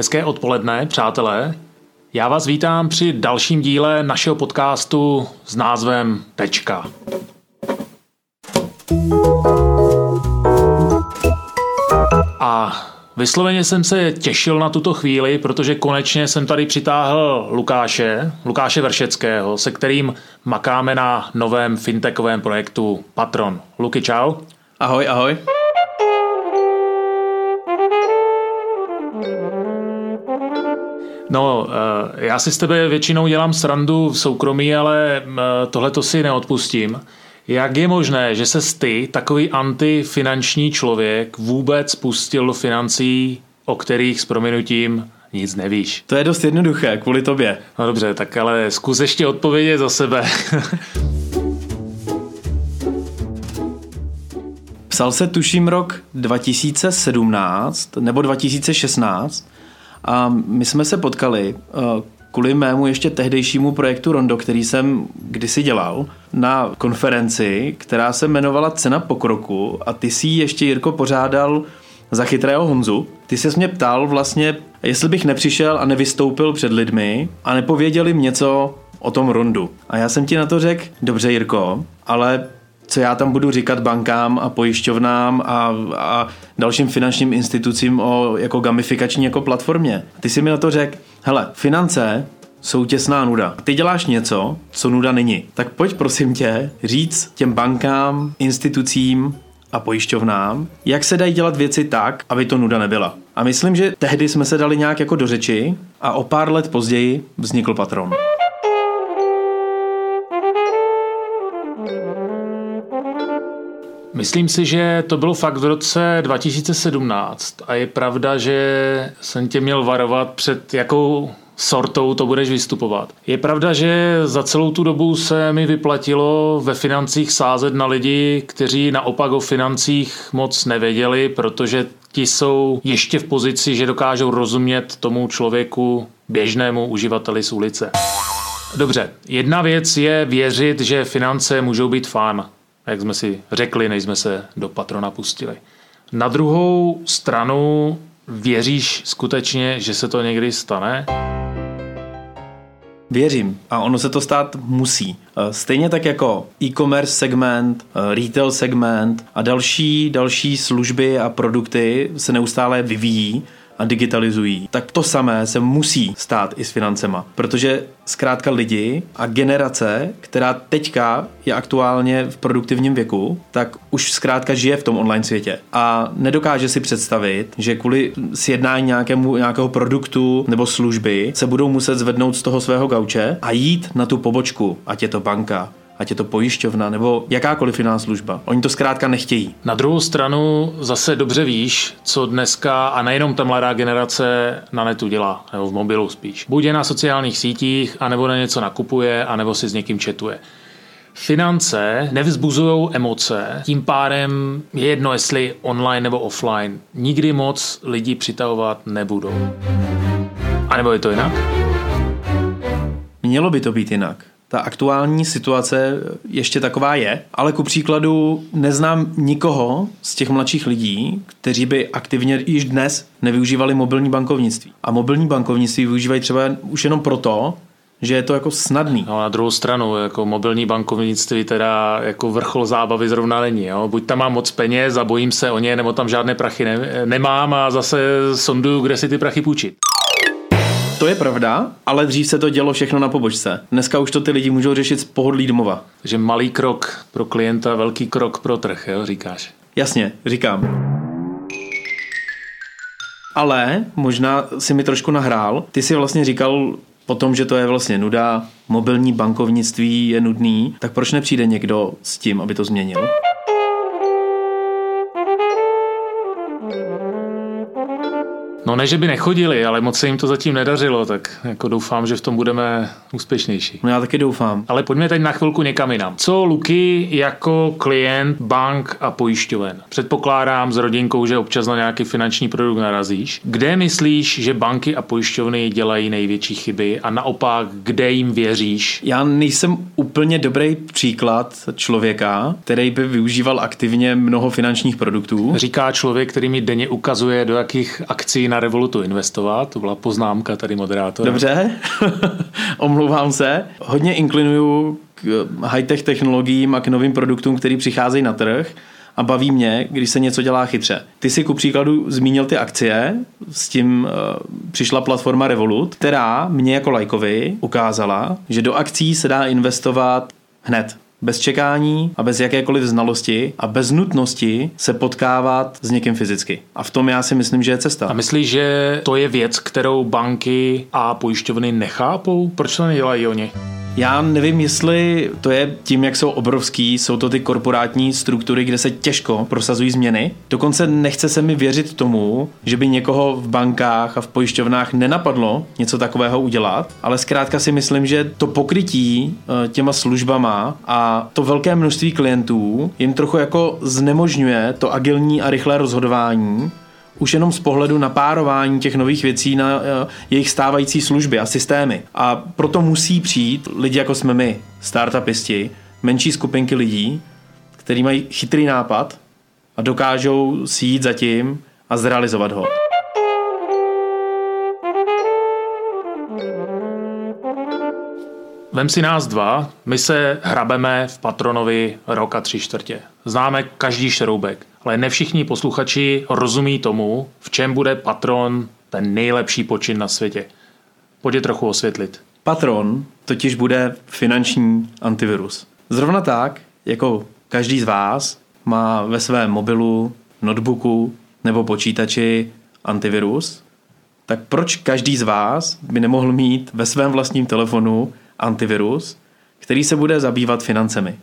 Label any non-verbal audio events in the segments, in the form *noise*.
Hezké odpoledne, přátelé. Já vás vítám při dalším díle našeho podcastu s názvem Tečka. A vysloveně jsem se těšil na tuto chvíli, protože konečně jsem tady přitáhl Lukáše, Lukáše Vršeckého, se kterým makáme na novém fintechovém projektu Patron. Luky, čau. Ahoj, ahoj. No, eh, já si s tebe většinou dělám srandu v soukromí, ale eh, tohle to si neodpustím. Jak je možné, že se ty, takový antifinanční člověk, vůbec pustil do financí, o kterých s prominutím nic nevíš? To je dost jednoduché, kvůli tobě. No dobře, tak ale zkus ještě odpovědět za sebe. *laughs* Psal se tuším rok 2017 nebo 2016 a my jsme se potkali eh, kvůli mému ještě tehdejšímu projektu Rondo, který jsem kdysi dělal, na konferenci, která se jmenovala Cena pokroku a ty si ještě, Jirko, pořádal za chytrého Honzu. Ty se mě ptal vlastně, jestli bych nepřišel a nevystoupil před lidmi a nepověděli něco o tom rondu. A já jsem ti na to řekl, dobře Jirko, ale co já tam budu říkat bankám a pojišťovnám a, a dalším finančním institucím o jako gamifikační jako platformě. Ty si mi na to řekl, hele, finance jsou těsná nuda. Ty děláš něco, co nuda není. Tak pojď prosím tě říct těm bankám, institucím a pojišťovnám, jak se dají dělat věci tak, aby to nuda nebyla. A myslím, že tehdy jsme se dali nějak jako do řeči a o pár let později vznikl patron. Myslím si, že to bylo fakt v roce 2017 a je pravda, že jsem tě měl varovat před jakou sortou to budeš vystupovat. Je pravda, že za celou tu dobu se mi vyplatilo ve financích sázet na lidi, kteří naopak o financích moc nevěděli, protože ti jsou ještě v pozici, že dokážou rozumět tomu člověku, běžnému uživateli z ulice. Dobře, jedna věc je věřit, že finance můžou být fán jak jsme si řekli, než jsme se do patrona pustili. Na druhou stranu věříš skutečně, že se to někdy stane? Věřím a ono se to stát musí. Eh, stejně tak jako e-commerce segment, eh, retail segment a další, další služby a produkty se neustále vyvíjí, a digitalizují, tak to samé se musí stát i s financema. Protože zkrátka lidi a generace, která teďka je aktuálně v produktivním věku, tak už zkrátka žije v tom online světě a nedokáže si představit, že kvůli sjednání nějakému, nějakého produktu nebo služby se budou muset zvednout z toho svého gauče a jít na tu pobočku, ať je to banka, ať je to pojišťovna nebo jakákoliv jiná služba. Oni to zkrátka nechtějí. Na druhou stranu zase dobře víš, co dneska a nejenom ta mladá generace na netu dělá, nebo v mobilu spíš. Buď je na sociálních sítích, anebo na něco nakupuje, anebo si s někým četuje. Finance nevzbuzují emoce, tím pádem je jedno, jestli online nebo offline. Nikdy moc lidi přitahovat nebudou. A nebo je to jinak? Mělo by to být jinak ta aktuální situace ještě taková je, ale ku příkladu neznám nikoho z těch mladších lidí, kteří by aktivně již dnes nevyužívali mobilní bankovnictví. A mobilní bankovnictví využívají třeba už jenom proto, že je to jako snadný. No, na druhou stranu, jako mobilní bankovnictví teda jako vrchol zábavy zrovna není. Jo? Buď tam mám moc peněz a bojím se o ně, nebo tam žádné prachy ne- nemám a zase sonduju, kde si ty prachy půjčit. To je pravda, ale dřív se to dělo všechno na pobočce. Dneska už to ty lidi můžou řešit z pohodlí domova. Takže malý krok pro klienta, velký krok pro trh, jo, říkáš? Jasně, říkám. Ale možná si mi trošku nahrál. Ty si vlastně říkal po tom, že to je vlastně nuda, mobilní bankovnictví je nudný, tak proč nepřijde někdo s tím, aby to změnil? No ne, že by nechodili, ale moc se jim to zatím nedařilo, tak jako doufám, že v tom budeme úspěšnější. No já taky doufám. Ale pojďme teď na chvilku někam jinam. Co Luky jako klient bank a pojišťoven? Předpokládám s rodinkou, že občas na nějaký finanční produkt narazíš. Kde myslíš, že banky a pojišťovny dělají největší chyby a naopak, kde jim věříš? Já nejsem úplně dobrý příklad člověka, který by využíval aktivně mnoho finančních produktů. Říká člověk, který mi denně ukazuje, do jakých akcí na Revolutu investovat. To byla poznámka tady moderátora. Dobře, *laughs* omlouvám se. Hodně inklinuju k high-tech technologiím a k novým produktům, který přicházejí na trh a baví mě, když se něco dělá chytře. Ty si ku příkladu zmínil ty akcie, s tím uh, přišla platforma Revolut, která mě jako lajkovi ukázala, že do akcí se dá investovat hned bez čekání a bez jakékoliv znalosti a bez nutnosti se potkávat s někým fyzicky. A v tom já si myslím, že je cesta. A myslíš, že to je věc, kterou banky a pojišťovny nechápou? Proč to nedělají oni? Já nevím, jestli to je tím, jak jsou obrovský, jsou to ty korporátní struktury, kde se těžko prosazují změny. Dokonce nechce se mi věřit tomu, že by někoho v bankách a v pojišťovnách nenapadlo něco takového udělat, ale zkrátka si myslím, že to pokrytí eh, těma službama a to velké množství klientů jim trochu jako znemožňuje to agilní a rychlé rozhodování už jenom z pohledu napárování těch nových věcí na eh, jejich stávající služby a systémy. A proto musí přijít lidi jako jsme my, startupisti, menší skupinky lidí, kteří mají chytrý nápad a dokážou si jít za tím a zrealizovat ho. Vem si nás dva, my se hrabeme v Patronovi roka tři čtvrtě. Známe každý šroubek, ale ne všichni posluchači rozumí tomu, v čem bude Patron ten nejlepší počin na světě. Pojď je trochu osvětlit. Patron totiž bude finanční antivirus. Zrovna tak, jako každý z vás má ve svém mobilu, notebooku nebo počítači antivirus, tak proč každý z vás by nemohl mít ve svém vlastním telefonu antivirus, který se bude zabývat financemi.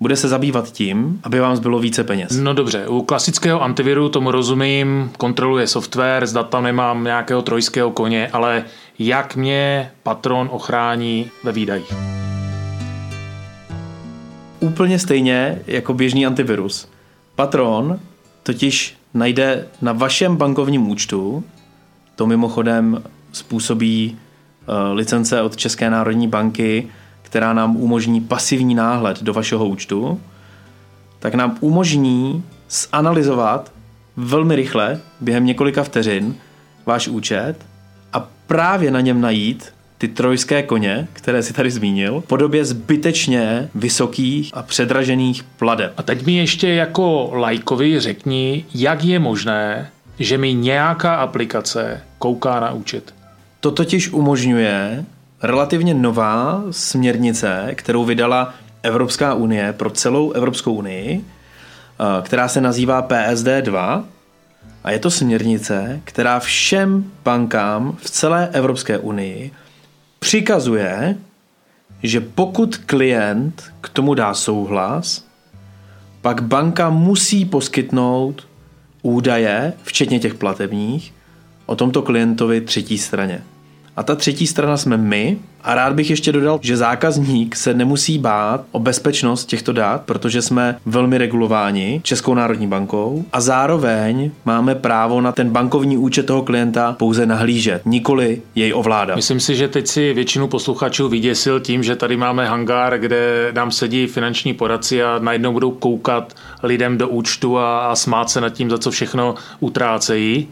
Bude se zabývat tím, aby vám zbylo více peněz. No dobře, u klasického antiviru tomu rozumím, kontroluje software, zda tam nemám nějakého trojského koně, ale jak mě patron ochrání ve výdajích? Úplně stejně jako běžný antivirus. Patron totiž najde na vašem bankovním účtu, to mimochodem způsobí licence od České národní banky, která nám umožní pasivní náhled do vašeho účtu, tak nám umožní zanalizovat velmi rychle, během několika vteřin, váš účet a právě na něm najít ty trojské koně, které si tady zmínil, v podobě zbytečně vysokých a předražených pladeb. A teď mi ještě jako lajkovi řekni, jak je možné, že mi nějaká aplikace kouká na účet. To totiž umožňuje relativně nová směrnice, kterou vydala Evropská unie pro celou Evropskou unii, eh, která se nazývá PSD 2 a je to směrnice, která všem bankám v celé Evropské unii přikazuje, že pokud klient k tomu dá souhlas, pak banka musí poskytnout údaje, včetně těch platebních, o tomto klientovi třetí straně. A ta třetí strana jsme my. A rád bych ještě dodal, že zákazník se nemusí bát o bezpečnost těchto dát, protože jsme velmi regulováni Českou národní bankou a zároveň máme právo na ten bankovní účet toho klienta pouze nahlížet, nikoli jej ovládat. Myslím si, že teď si většinu posluchačů vyděsil tím, že tady máme hangár, kde nám sedí finanční poradci a najednou budou koukat lidem do účtu a, a smát se nad tím, za co všechno utrácejí.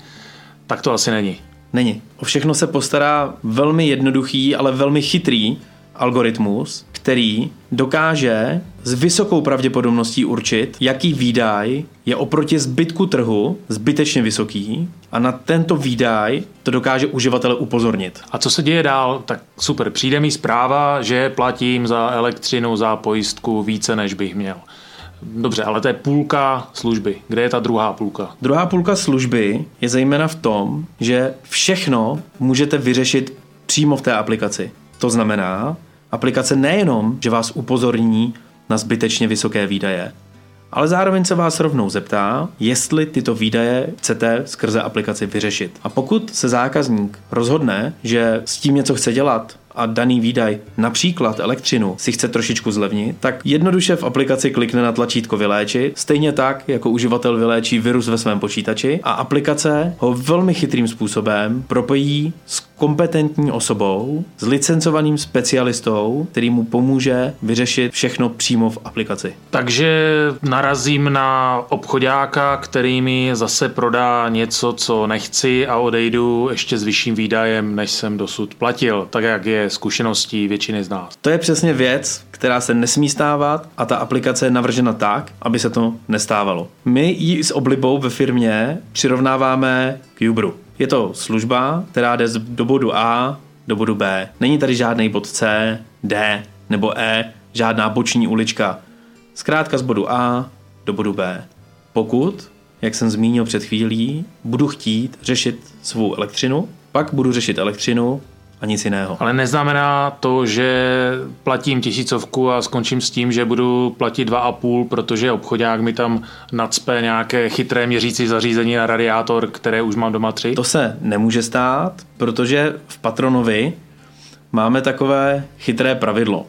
Tak to asi není. Není. O všechno se postará velmi jednoduchý, ale velmi chytrý algoritmus, který dokáže s vysokou pravděpodobností určit, jaký výdaj je oproti zbytku trhu zbytečně vysoký a na tento výdaj to dokáže uživatele upozornit. A co se děje dál? Tak super, přijde mi zpráva, že platím za elektřinu, za pojistku více, než bych měl. Dobře, ale to je půlka služby. Kde je ta druhá půlka? Druhá půlka služby je zejména v tom, že všechno můžete vyřešit přímo v té aplikaci. To znamená, aplikace nejenom, že vás upozorní na zbytečně vysoké výdaje, ale zároveň se vás rovnou zeptá, jestli tyto výdaje chcete skrze aplikaci vyřešit. A pokud se zákazník rozhodne, že s tím něco chce dělat a daný výdaj, například elektřinu, si chce trošičku zlevnit, tak jednoduše v aplikaci klikne na tlačítko vyléčit, stejně tak, jako uživatel vyléčí virus ve svém počítači a aplikace ho velmi chytrým způsobem propojí s kompetentní osobou, s licencovaným specialistou, který mu pomůže vyřešit všechno přímo v aplikaci. Takže narazím na obchodáka, který mi zase prodá něco, co nechci a odejdu ještě s vyšším výdajem, než jsem dosud platil, tak jak je zkušeností většiny z nás. To je přesně věc, která se nesmí stávat a ta aplikace je navržena tak, aby se to nestávalo. My ji s oblibou ve firmě přirovnáváme k Uberu. Je to služba, která jde do bodu A do bodu B. Není tady žádný bod C, D nebo E, žádná boční ulička. Zkrátka z bodu A do bodu B. Pokud, jak jsem zmínil před chvílí, budu chtít řešit svou elektřinu, pak budu řešit elektřinu a nic jiného. Ale neznamená to, že platím tisícovku a skončím s tím, že budu platit dva a půl, protože obchodák mi tam nadspe nějaké chytré měřící zařízení na radiátor, které už mám doma tři? To se nemůže stát, protože v Patronovi máme takové chytré pravidlo.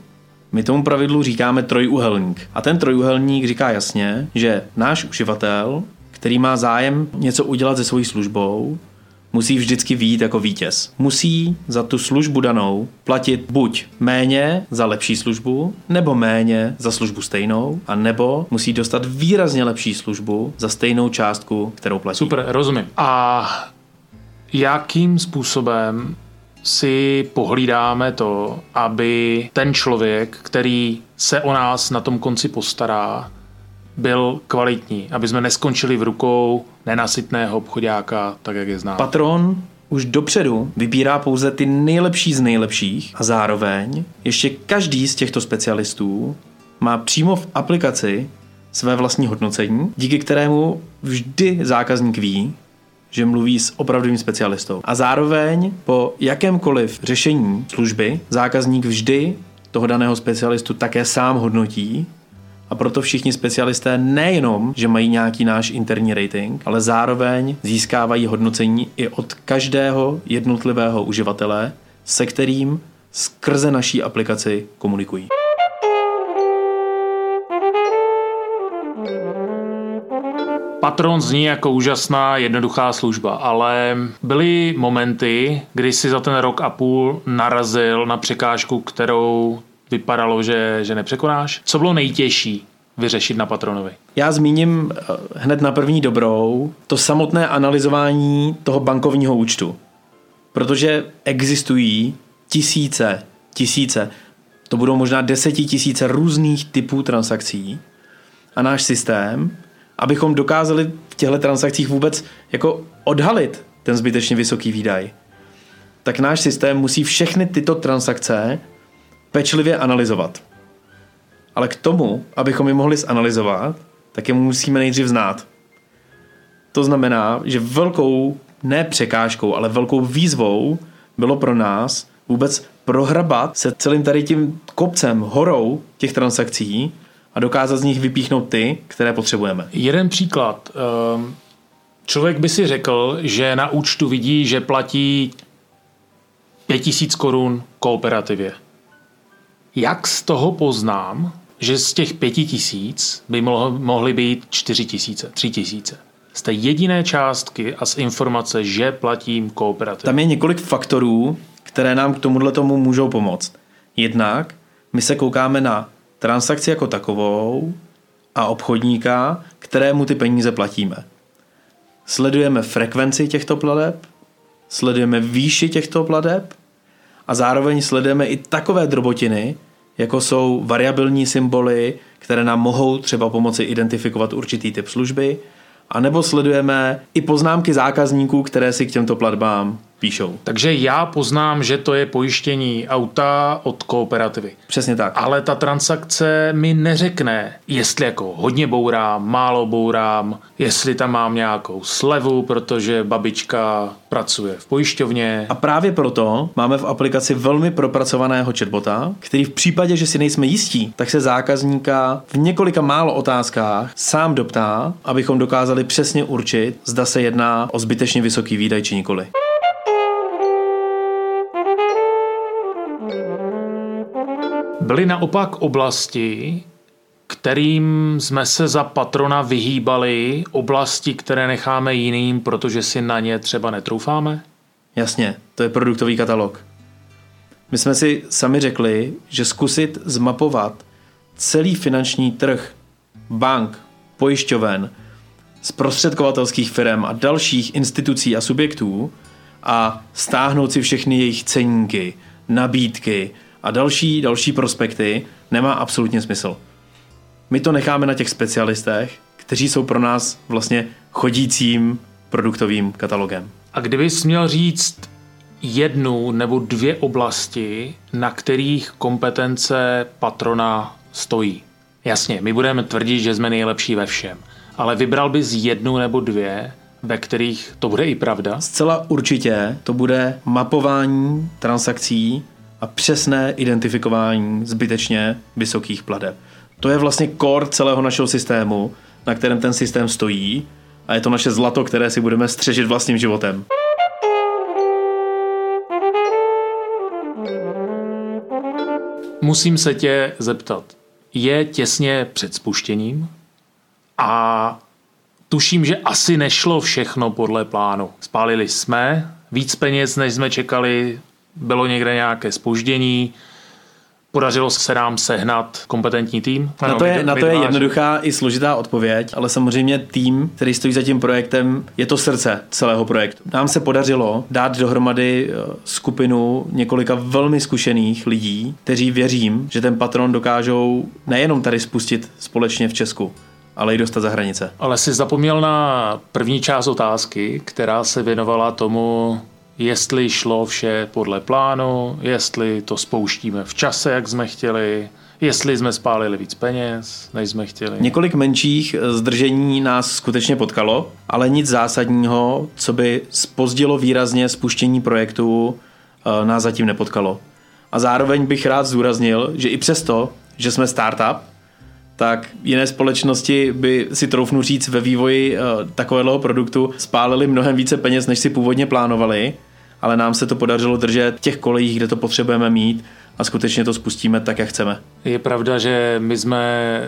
My tomu pravidlu říkáme trojuhelník. A ten trojuhelník říká jasně, že náš uživatel, který má zájem něco udělat se svojí službou, musí vždycky výjít jako vítěz. Musí za tu službu danou platit buď méně za lepší službu, nebo méně za službu stejnou, a nebo musí dostat výrazně lepší službu za stejnou částku, kterou platí. Super, rozumím. A jakým způsobem si pohlídáme to, aby ten člověk, který se o nás na tom konci postará, byl kvalitní, aby jsme neskončili v rukou nenasytného obchodáka, tak jak je znám. Patron už dopředu vybírá pouze ty nejlepší z nejlepších a zároveň ještě každý z těchto specialistů má přímo v aplikaci své vlastní hodnocení, díky kterému vždy zákazník ví, že mluví s opravdovým specialistou. A zároveň po jakémkoliv řešení služby zákazník vždy toho daného specialistu také sám hodnotí a proto všichni specialisté nejenom, že mají nějaký náš interní rating, ale zároveň získávají hodnocení i od každého jednotlivého uživatele, se kterým skrze naší aplikaci komunikují. Patron zní jako úžasná, jednoduchá služba, ale byly momenty, kdy si za ten rok a půl narazil na překážku, kterou vypadalo, že, že nepřekonáš. Co bylo nejtěžší vyřešit na patronovi? Já zmíním eh, hned na první dobrou to samotné analyzování toho bankovního účtu. Protože existují tisíce, tisíce, to budou možná desetitisíce různých typů transakcí a náš systém, abychom dokázali v těchto transakcích vůbec jako odhalit ten zbytečně vysoký výdaj, tak náš systém musí všechny tyto transakce pečlivě analyzovat. Ale k tomu, abychom je mohli zanalizovat, tak je musíme nejdřív znát. To znamená, že velkou, ne překážkou, ale velkou výzvou bylo pro nás vůbec prohrabat se celým tady tím kopcem, horou těch transakcí a dokázat z nich vypíchnout ty, které potřebujeme. Jeden příklad. Ehm, člověk by si řekl, že na účtu vidí, že platí 5000 korun kooperativě. Jak z toho poznám, že z těch pěti tisíc by mohly být čtyři tisíce, tři tisíce? Z té jediné částky a z informace, že platím kooperativě. Tam je několik faktorů, které nám k tomuhle tomu můžou pomoct. Jednak my se koukáme na transakci jako takovou a obchodníka, kterému ty peníze platíme. Sledujeme frekvenci těchto pladeb, sledujeme výši těchto pladeb a zároveň sledujeme i takové drobotiny, jako jsou variabilní symboly, které nám mohou třeba pomoci identifikovat určitý typ služby, a nebo sledujeme i poznámky zákazníků, které si k těmto platbám píšou. Takže já poznám, že to je pojištění auta od kooperativy. Přesně tak. Ale ta transakce mi neřekne, jestli jako hodně bourám, málo bourám, jestli tam mám nějakou slevu, protože babička pracuje v pojišťovně. A právě proto máme v aplikaci velmi propracovaného chatbota, který v případě, že si nejsme jistí, tak se zákazníka v několika málo otázkách sám doptá, abychom dokázali přesně určit, zda se jedná o zbytečně vysoký výdaj či nikoli. Byly naopak oblasti, kterým jsme se za patrona vyhýbali, oblasti, které necháme jiným, protože si na ně třeba netroufáme? Jasně, to je produktový katalog. My jsme si sami řekli, že zkusit zmapovat celý finanční trh bank, pojišťoven, zprostředkovatelských firm a dalších institucí a subjektů a stáhnout si všechny jejich ceníky, nabídky a další, další prospekty nemá absolutně smysl. My to necháme na těch specialistech, kteří jsou pro nás vlastně chodícím produktovým katalogem. A kdybys měl říct jednu nebo dvě oblasti, na kterých kompetence patrona stojí. Jasně, my budeme tvrdit, že jsme nejlepší ve všem, ale vybral bys jednu nebo dvě, ve kterých to bude i pravda? Zcela určitě to bude mapování transakcí a přesné identifikování zbytečně vysokých pladeb. To je vlastně core celého našeho systému, na kterém ten systém stojí a je to naše zlato, které si budeme střežit vlastním životem. Musím se tě zeptat. Je těsně před spuštěním a tuším, že asi nešlo všechno podle plánu. Spálili jsme víc peněz, než jsme čekali, bylo někde nějaké spoždění, Podařilo se nám sehnat kompetentní tým? Na to, je, na to je jednoduchá i složitá odpověď, ale samozřejmě tým, který stojí za tím projektem, je to srdce celého projektu. Nám se podařilo dát dohromady eh, skupinu několika velmi zkušených lidí, kteří věřím, že ten patron dokážou nejenom tady spustit společně v Česku, ale i dostat za hranice. Ale jsi zapomněl na první část otázky, která se věnovala tomu, jestli šlo vše podle plánu, jestli to spouštíme v čase, jak jsme chtěli, jestli jsme spálili víc peněz, než jsme chtěli. Několik menších zdržení nás skutečně potkalo, ale nic zásadního, co by spozdilo výrazně spuštění projektu, eh, nás zatím nepotkalo. A zároveň bych rád zdůraznil, že i přesto, že jsme startup, tak jiné společnosti by si troufnu říct ve vývoji eh, takového produktu spálili mnohem více peněz, než si původně plánovali ale nám se to podařilo držet v těch kolejích, kde to potřebujeme mít a skutečně to spustíme tak, jak chceme. Je pravda, že my jsme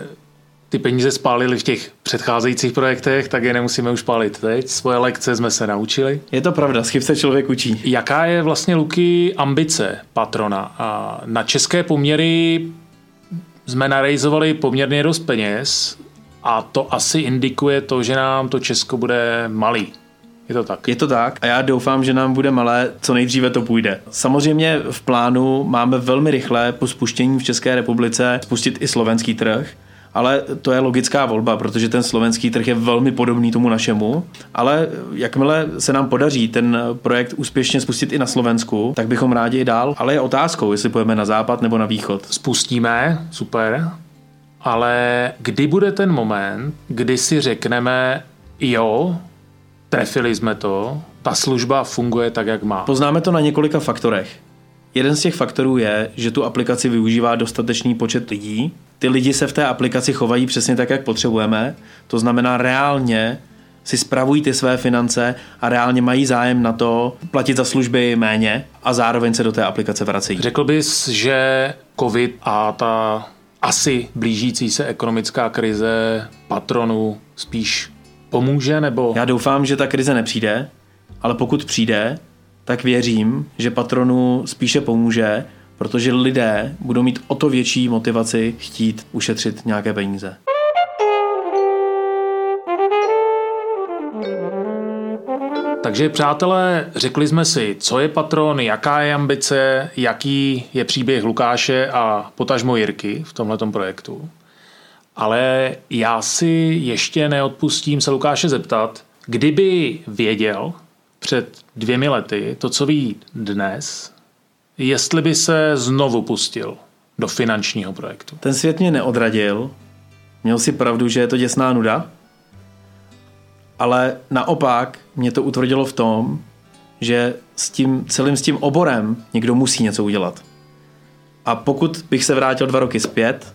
ty peníze spálili v těch předcházejících projektech, tak je nemusíme už pálit teď. Svoje lekce jsme se naučili. Je to pravda, z se člověk učí. Jaká je vlastně, Luky, ambice patrona? A na české poměry jsme narejzovali poměrně dost peněz a to asi indikuje to, že nám to Česko bude malý. Je to tak. Je to tak a já doufám, že nám bude malé, co nejdříve to půjde. Samozřejmě v plánu máme velmi rychle po spuštění v České republice spustit i slovenský trh, ale to je logická volba, protože ten slovenský trh je velmi podobný tomu našemu, ale jakmile se nám podaří ten projekt úspěšně spustit i na Slovensku, tak bychom rádi i dál, ale je otázkou, jestli pojeme na západ nebo na východ. Spustíme, super, ale kdy bude ten moment, kdy si řekneme, jo, trefili jsme to, ta služba funguje tak, jak má. Poznáme to na několika faktorech. Jeden z těch faktorů je, že tu aplikaci využívá dostatečný počet lidí. Ty lidi se v té aplikaci chovají přesně tak, jak potřebujeme. To znamená, reálně si spravují ty své finance a reálně mají zájem na to platit za služby méně a zároveň se do té aplikace vracejí. Řekl bys, že COVID a ta asi blížící se ekonomická krize patronů spíš pomůže nebo... Já doufám, že ta krize nepřijde, ale pokud přijde, tak věřím, že patronu spíše pomůže, protože lidé budou mít o to větší motivaci chtít ušetřit nějaké peníze. Takže přátelé, řekli jsme si, co je patron, jaká je ambice, jaký je příběh Lukáše a potažmo Jirky v tomto projektu. Ale já si ještě neodpustím se Lukáše zeptat, kdyby věděl před dvěmi lety to, co ví dnes, jestli by se znovu pustil do finančního projektu. Ten svět mě neodradil. Měl si pravdu, že je to děsná nuda. Ale naopak mě to utvrdilo v tom, že s tím celým s tím oborem někdo musí něco udělat. A pokud bych se vrátil dva roky zpět,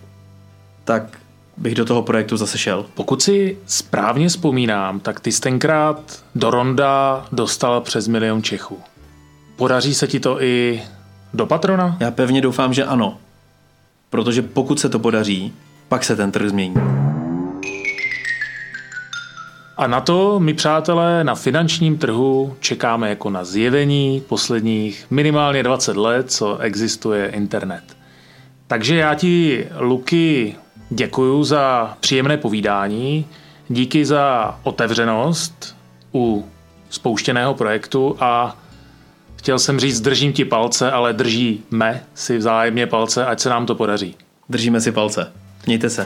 tak bych do toho projektu zase šel. Pokud si správně vzpomínám, tak ty jsi tenkrát do Ronda dostal přes milion Čechů. Podaří se ti to i do patrona? Já pevně doufám, že ano. protože pokud se to podaří, pak se ten trh změní. A na to my, přátelé, na finančním trhu čekáme jako na zjevení posledních minimálně 20 let, co existuje internet. Takže já ti, Luky, děkuju za příjemné povídání, díky za otevřenost u spouštěného projektu a chtěl jsem říct, držím ti palce, ale držíme si vzájemně palce, ať se nám to podaří. Držíme si palce. Mějte se.